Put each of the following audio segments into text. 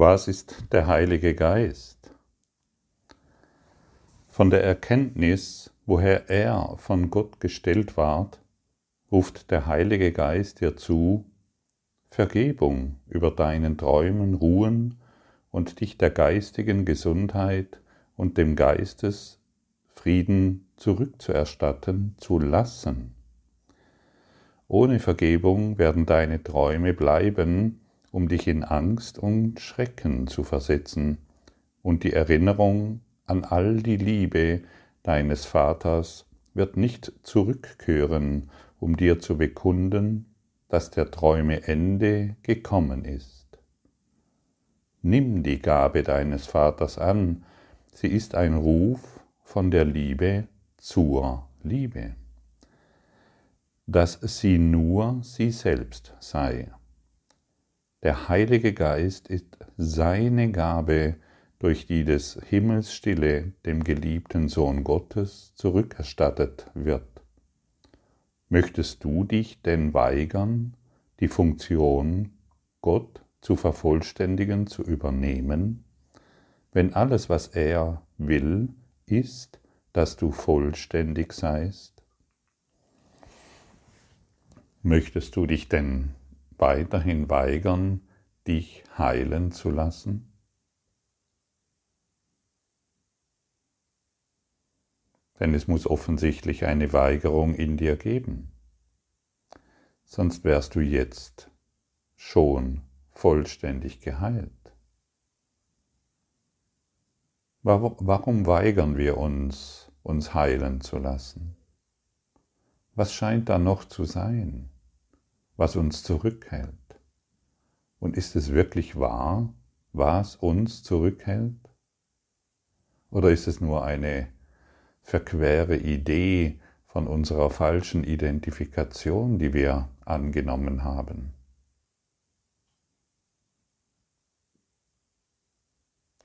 Was ist der Heilige Geist? Von der Erkenntnis, woher er von Gott gestellt ward, ruft der Heilige Geist dir zu, Vergebung über deinen Träumen ruhen und dich der geistigen Gesundheit und dem Geistesfrieden zurückzuerstatten zu lassen. Ohne Vergebung werden deine Träume bleiben, um dich in Angst und Schrecken zu versetzen und die Erinnerung an all die Liebe deines Vaters wird nicht zurückkehren, um dir zu bekunden, dass der Träume Ende gekommen ist. Nimm die Gabe deines Vaters an, sie ist ein Ruf von der Liebe zur Liebe, dass sie nur sie selbst sei. Der Heilige Geist ist seine Gabe, durch die des Himmels Stille dem geliebten Sohn Gottes zurückerstattet wird. Möchtest du dich denn weigern, die Funktion Gott zu vervollständigen, zu übernehmen, wenn alles, was er will, ist, dass du vollständig seist? Möchtest du dich denn weiterhin weigern, dich heilen zu lassen? Denn es muss offensichtlich eine Weigerung in dir geben. Sonst wärst du jetzt schon vollständig geheilt. Warum weigern wir uns, uns heilen zu lassen? Was scheint da noch zu sein? Was uns zurückhält. Und ist es wirklich wahr, was uns zurückhält? Oder ist es nur eine verquere Idee von unserer falschen Identifikation, die wir angenommen haben?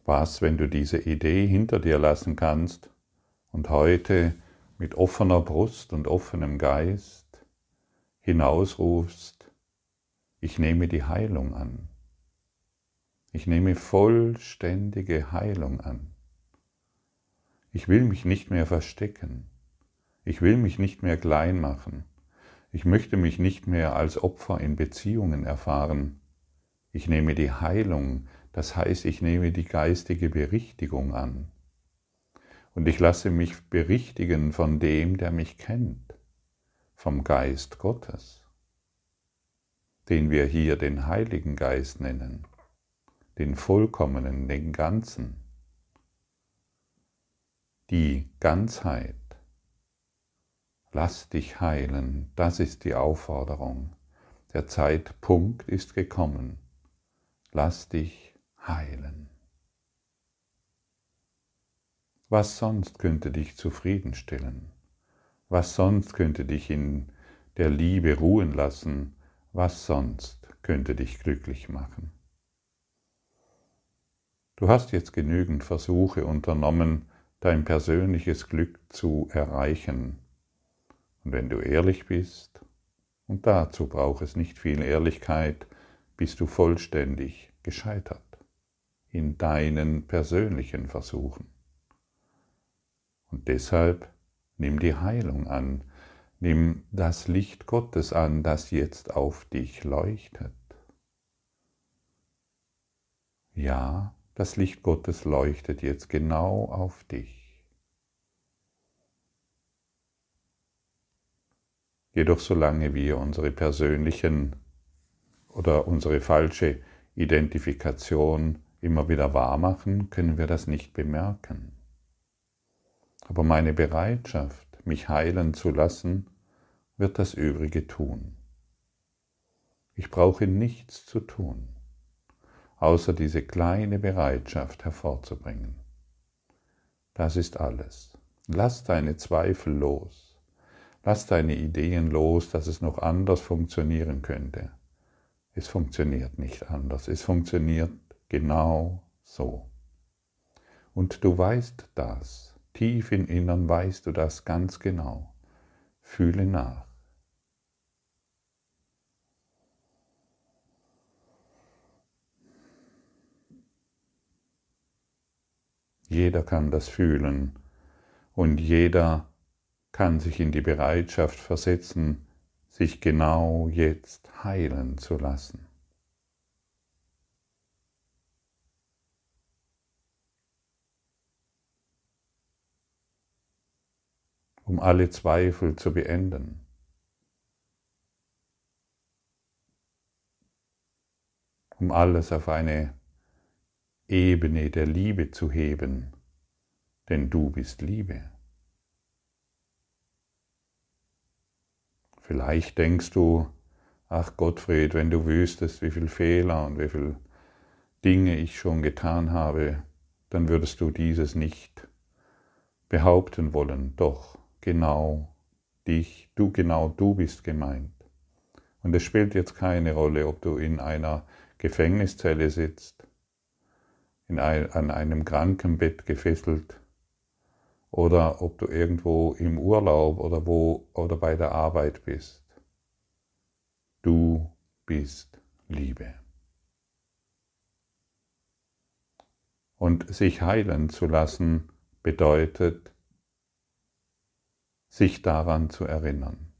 Was, wenn du diese Idee hinter dir lassen kannst und heute mit offener Brust und offenem Geist hinausrufst, ich nehme die Heilung an. Ich nehme vollständige Heilung an. Ich will mich nicht mehr verstecken. Ich will mich nicht mehr klein machen. Ich möchte mich nicht mehr als Opfer in Beziehungen erfahren. Ich nehme die Heilung, das heißt, ich nehme die geistige Berichtigung an. Und ich lasse mich berichtigen von dem, der mich kennt vom Geist Gottes, den wir hier den Heiligen Geist nennen, den Vollkommenen, den Ganzen, die Ganzheit. Lass dich heilen, das ist die Aufforderung. Der Zeitpunkt ist gekommen. Lass dich heilen. Was sonst könnte dich zufriedenstellen? Was sonst könnte dich in der Liebe ruhen lassen? Was sonst könnte dich glücklich machen? Du hast jetzt genügend Versuche unternommen, dein persönliches Glück zu erreichen. Und wenn du ehrlich bist, und dazu braucht es nicht viel Ehrlichkeit, bist du vollständig gescheitert in deinen persönlichen Versuchen. Und deshalb Nimm die Heilung an. Nimm das Licht Gottes an, das jetzt auf dich leuchtet. Ja, das Licht Gottes leuchtet jetzt genau auf dich. Jedoch solange wir unsere persönlichen oder unsere falsche Identifikation immer wieder wahrmachen, können wir das nicht bemerken. Aber meine Bereitschaft, mich heilen zu lassen, wird das Übrige tun. Ich brauche nichts zu tun, außer diese kleine Bereitschaft hervorzubringen. Das ist alles. Lass deine Zweifel los. Lass deine Ideen los, dass es noch anders funktionieren könnte. Es funktioniert nicht anders. Es funktioniert genau so. Und du weißt das. Tief im Innern weißt du das ganz genau. Fühle nach. Jeder kann das fühlen und jeder kann sich in die Bereitschaft versetzen, sich genau jetzt heilen zu lassen. Um alle Zweifel zu beenden. Um alles auf eine Ebene der Liebe zu heben, denn du bist Liebe. Vielleicht denkst du, ach Gottfried, wenn du wüsstest, wie viele Fehler und wie viele Dinge ich schon getan habe, dann würdest du dieses nicht behaupten wollen. Doch, genau dich, du genau du bist gemeint. Und es spielt jetzt keine Rolle, ob du in einer Gefängniszelle sitzt, in ein, an einem Krankenbett gefesselt oder ob du irgendwo im Urlaub oder wo oder bei der Arbeit bist. Du bist Liebe. Und sich heilen zu lassen bedeutet, sich daran zu erinnern,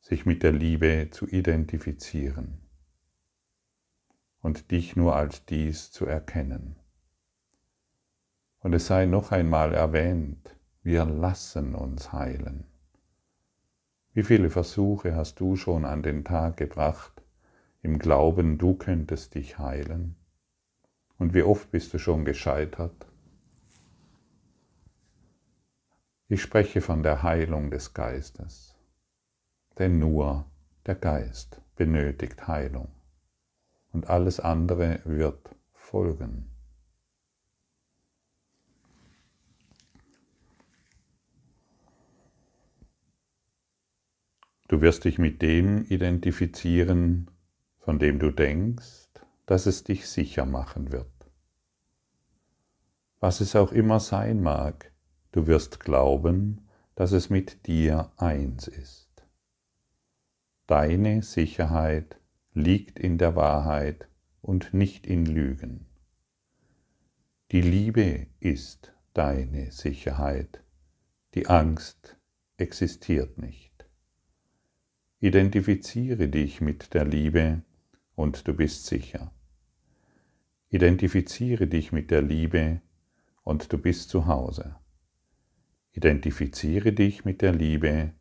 sich mit der Liebe zu identifizieren und dich nur als dies zu erkennen. Und es sei noch einmal erwähnt, wir lassen uns heilen. Wie viele Versuche hast du schon an den Tag gebracht, im Glauben, du könntest dich heilen? Und wie oft bist du schon gescheitert? Ich spreche von der Heilung des Geistes, denn nur der Geist benötigt Heilung und alles andere wird folgen. Du wirst dich mit dem identifizieren, von dem du denkst, dass es dich sicher machen wird. Was es auch immer sein mag, Du wirst glauben, dass es mit dir eins ist. Deine Sicherheit liegt in der Wahrheit und nicht in Lügen. Die Liebe ist deine Sicherheit, die Angst existiert nicht. Identifiziere dich mit der Liebe und du bist sicher. Identifiziere dich mit der Liebe und du bist zu Hause. Identifiziere dich mit der Liebe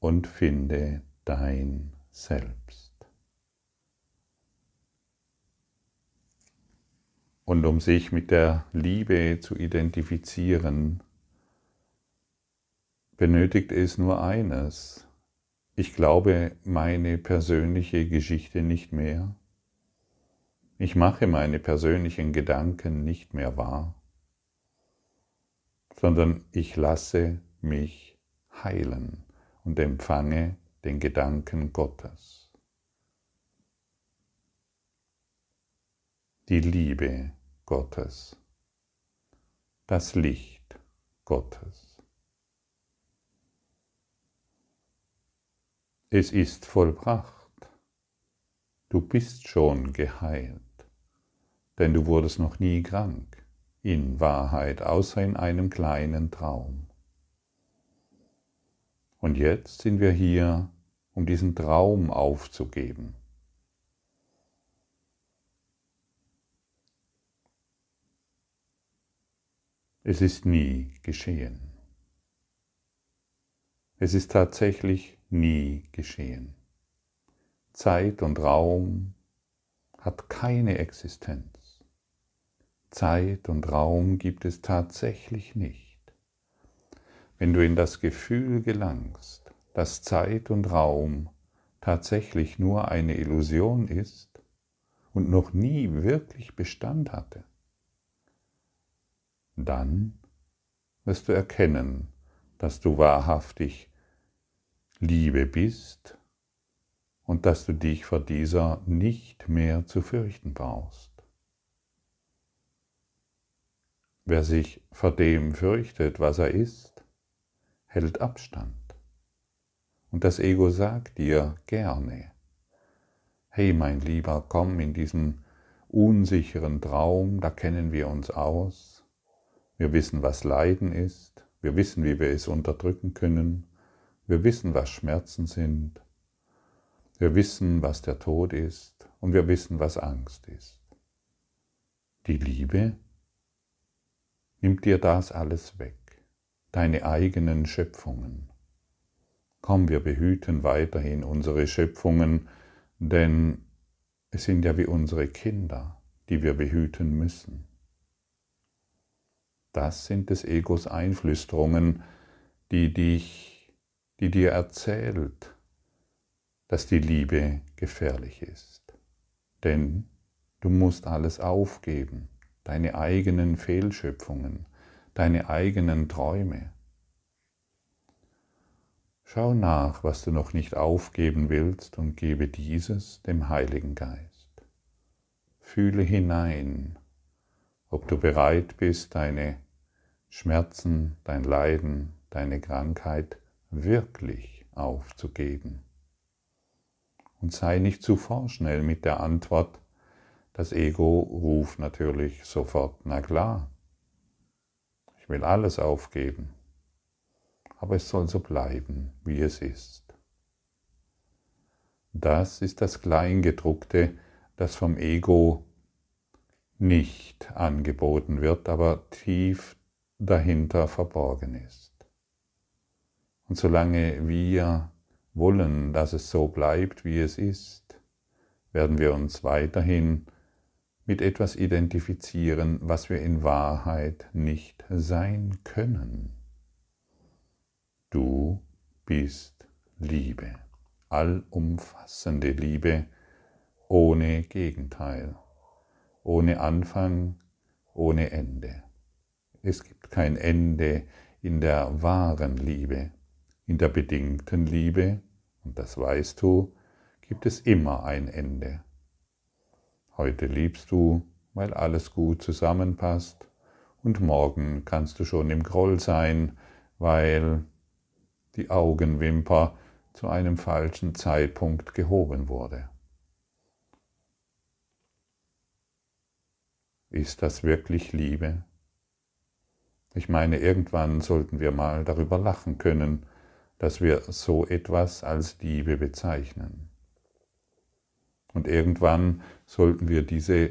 und finde dein Selbst. Und um sich mit der Liebe zu identifizieren, benötigt es nur eines. Ich glaube meine persönliche Geschichte nicht mehr. Ich mache meine persönlichen Gedanken nicht mehr wahr sondern ich lasse mich heilen und empfange den Gedanken Gottes. Die Liebe Gottes, das Licht Gottes. Es ist vollbracht. Du bist schon geheilt, denn du wurdest noch nie krank in Wahrheit, außer in einem kleinen Traum. Und jetzt sind wir hier, um diesen Traum aufzugeben. Es ist nie geschehen. Es ist tatsächlich nie geschehen. Zeit und Raum hat keine Existenz. Zeit und Raum gibt es tatsächlich nicht. Wenn du in das Gefühl gelangst, dass Zeit und Raum tatsächlich nur eine Illusion ist und noch nie wirklich Bestand hatte, dann wirst du erkennen, dass du wahrhaftig Liebe bist und dass du dich vor dieser nicht mehr zu fürchten brauchst. Wer sich vor dem fürchtet, was er ist, hält Abstand. Und das Ego sagt dir gerne, hey mein Lieber, komm in diesen unsicheren Traum, da kennen wir uns aus. Wir wissen, was Leiden ist. Wir wissen, wie wir es unterdrücken können. Wir wissen, was Schmerzen sind. Wir wissen, was der Tod ist. Und wir wissen, was Angst ist. Die Liebe nimmt dir das alles weg, deine eigenen Schöpfungen. Komm, wir behüten weiterhin unsere Schöpfungen, denn es sind ja wie unsere Kinder, die wir behüten müssen. Das sind des Egos Einflüsterungen, die dich, die dir erzählt, dass die Liebe gefährlich ist. Denn du musst alles aufgeben, deine eigenen Fehlschöpfungen, deine eigenen Träume. Schau nach, was du noch nicht aufgeben willst und gebe dieses dem Heiligen Geist. Fühle hinein, ob du bereit bist, deine Schmerzen, dein Leiden, deine Krankheit wirklich aufzugeben. Und sei nicht zu vorschnell mit der Antwort, das Ego ruft natürlich sofort, na klar, ich will alles aufgeben aber es soll so bleiben, wie es ist. Das ist das Kleingedruckte, das vom Ego nicht angeboten wird, aber tief dahinter verborgen ist. Und solange wir wollen, dass es so bleibt, wie es ist, werden wir uns weiterhin mit etwas identifizieren, was wir in Wahrheit nicht sein können. Du bist Liebe, allumfassende Liebe ohne Gegenteil, ohne Anfang, ohne Ende. Es gibt kein Ende in der wahren Liebe. In der bedingten Liebe, und das weißt du, gibt es immer ein Ende. Heute liebst du, weil alles gut zusammenpasst, und morgen kannst du schon im Groll sein, weil die Augenwimper zu einem falschen Zeitpunkt gehoben wurde. Ist das wirklich Liebe? Ich meine, irgendwann sollten wir mal darüber lachen können, dass wir so etwas als Liebe bezeichnen. Und irgendwann sollten wir diese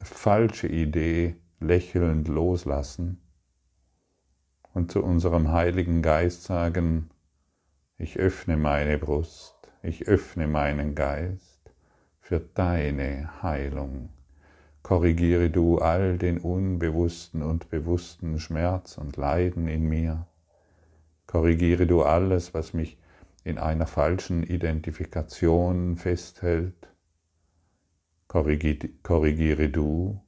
falsche Idee lächelnd loslassen und zu unserem Heiligen Geist sagen, ich öffne meine Brust, ich öffne meinen Geist für deine Heilung. Korrigiere du all den unbewussten und bewussten Schmerz und Leiden in mir. Korrigiere du alles, was mich in einer falschen Identifikation festhält. Korrigiere du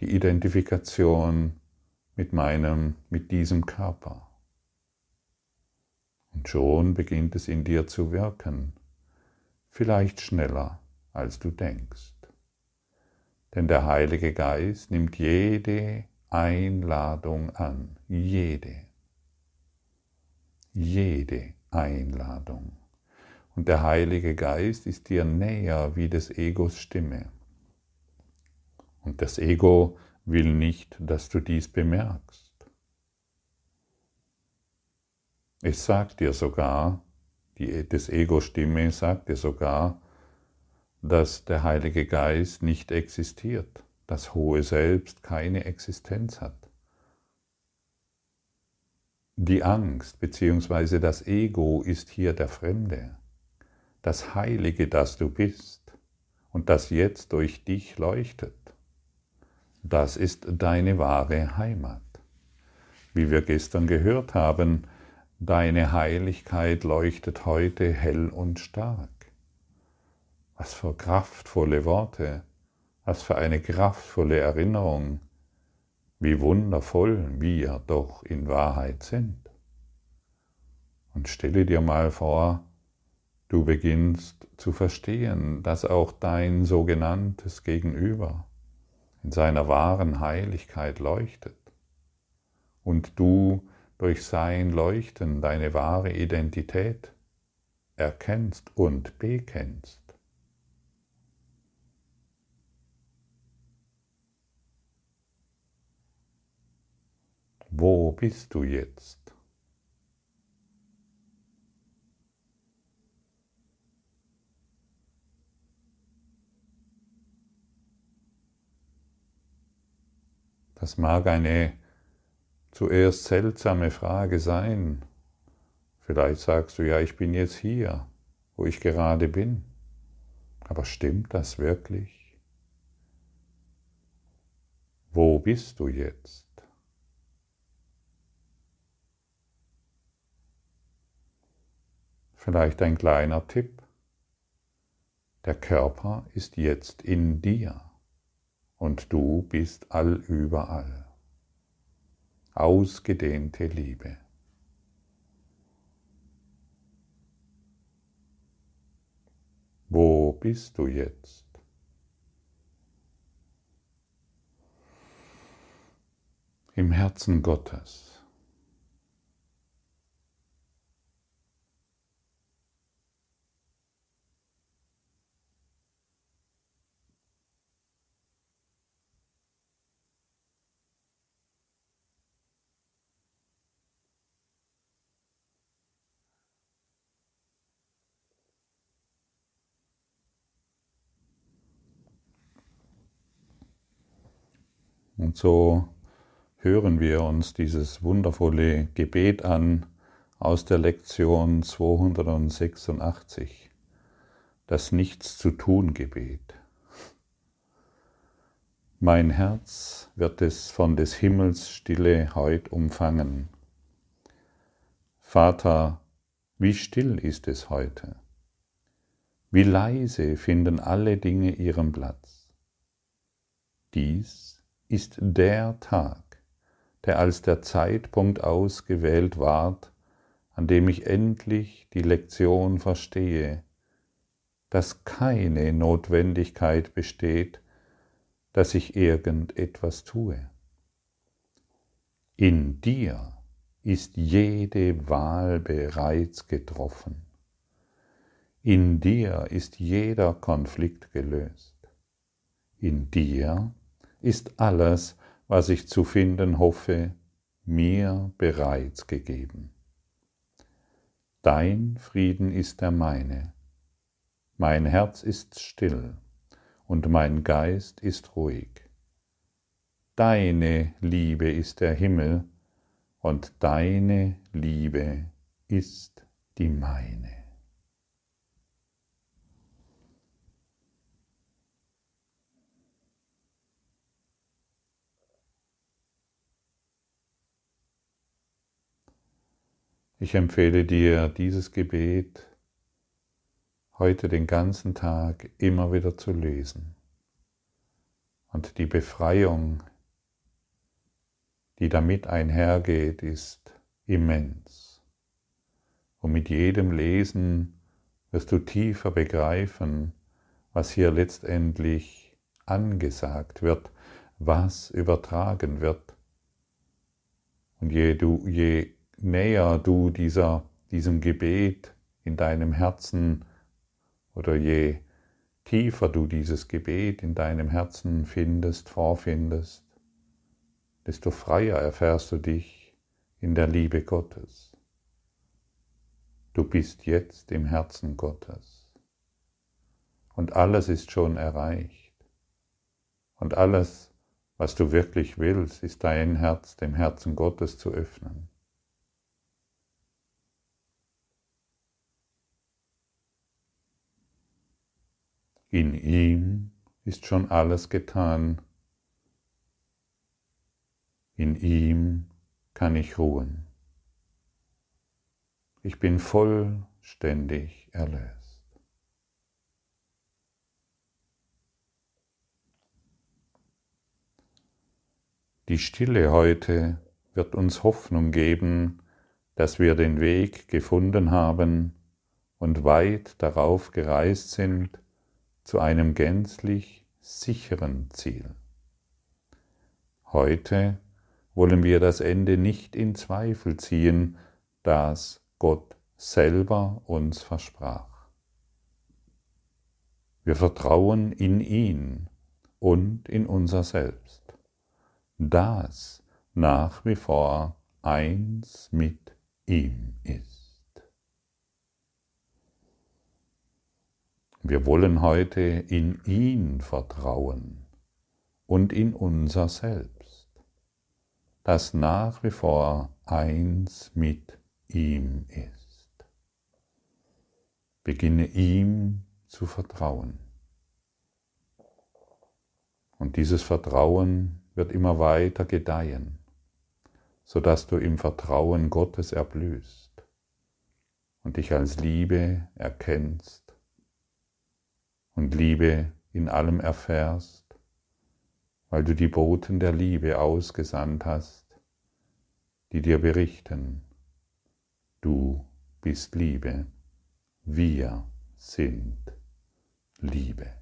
die Identifikation mit meinem, mit diesem Körper. Und schon beginnt es in dir zu wirken, vielleicht schneller, als du denkst. Denn der Heilige Geist nimmt jede Einladung an, jede, jede Einladung. Und der Heilige Geist ist dir näher wie des Egos Stimme. Und das Ego will nicht, dass du dies bemerkst. Es sagt dir sogar, die, das Ego-Stimme sagt dir sogar, dass der Heilige Geist nicht existiert, das hohe Selbst keine Existenz hat. Die Angst bzw. das Ego ist hier der Fremde, das Heilige, das du bist und das jetzt durch dich leuchtet. Das ist deine wahre Heimat. Wie wir gestern gehört haben, deine Heiligkeit leuchtet heute hell und stark. Was für kraftvolle Worte, was für eine kraftvolle Erinnerung, wie wundervoll wir doch in Wahrheit sind. Und stelle dir mal vor, du beginnst zu verstehen, dass auch dein sogenanntes Gegenüber in seiner wahren Heiligkeit leuchtet und du durch sein Leuchten deine wahre Identität erkennst und bekennst. Wo bist du jetzt? Das mag eine zuerst seltsame Frage sein. Vielleicht sagst du, ja, ich bin jetzt hier, wo ich gerade bin. Aber stimmt das wirklich? Wo bist du jetzt? Vielleicht ein kleiner Tipp. Der Körper ist jetzt in dir und du bist allüberall. Ausgedehnte Liebe. Wo bist du jetzt? Im Herzen Gottes. Und so hören wir uns dieses wundervolle Gebet an aus der Lektion 286, das Nichts zu tun Gebet. Mein Herz wird es von des Himmels Stille heut umfangen. Vater, wie still ist es heute? Wie leise finden alle Dinge ihren Platz? Dies ist der Tag, der als der Zeitpunkt ausgewählt ward, an dem ich endlich die Lektion verstehe, dass keine Notwendigkeit besteht, dass ich irgendetwas tue. In dir ist jede Wahl bereits getroffen. In dir ist jeder Konflikt gelöst. In dir ist alles, was ich zu finden hoffe, mir bereits gegeben. Dein Frieden ist der meine, mein Herz ist still und mein Geist ist ruhig. Deine Liebe ist der Himmel und deine Liebe ist die meine. Ich empfehle dir dieses Gebet heute den ganzen Tag immer wieder zu lesen. Und die Befreiung, die damit einhergeht, ist immens. Und mit jedem Lesen wirst du tiefer begreifen, was hier letztendlich angesagt wird, was übertragen wird. Und je, du, je näher du dieser, diesem Gebet in deinem Herzen oder je tiefer du dieses Gebet in deinem Herzen findest, vorfindest, desto freier erfährst du dich in der Liebe Gottes. Du bist jetzt im Herzen Gottes. Und alles ist schon erreicht. Und alles, was du wirklich willst, ist dein Herz dem Herzen Gottes zu öffnen. In ihm ist schon alles getan. In ihm kann ich ruhen. Ich bin vollständig erlöst. Die Stille heute wird uns Hoffnung geben, dass wir den Weg gefunden haben und weit darauf gereist sind, zu einem gänzlich sicheren Ziel. Heute wollen wir das Ende nicht in Zweifel ziehen, das Gott selber uns versprach. Wir vertrauen in ihn und in unser Selbst. Das, nach wie vor eins mit ihm ist. Wir wollen heute in ihn vertrauen und in unser Selbst, das nach wie vor eins mit ihm ist. Beginne ihm zu vertrauen. Und dieses Vertrauen wird immer weiter gedeihen, sodass du im Vertrauen Gottes erblühst und dich als Liebe erkennst und Liebe in allem erfährst, weil du die Boten der Liebe ausgesandt hast, die dir berichten, du bist Liebe, wir sind Liebe.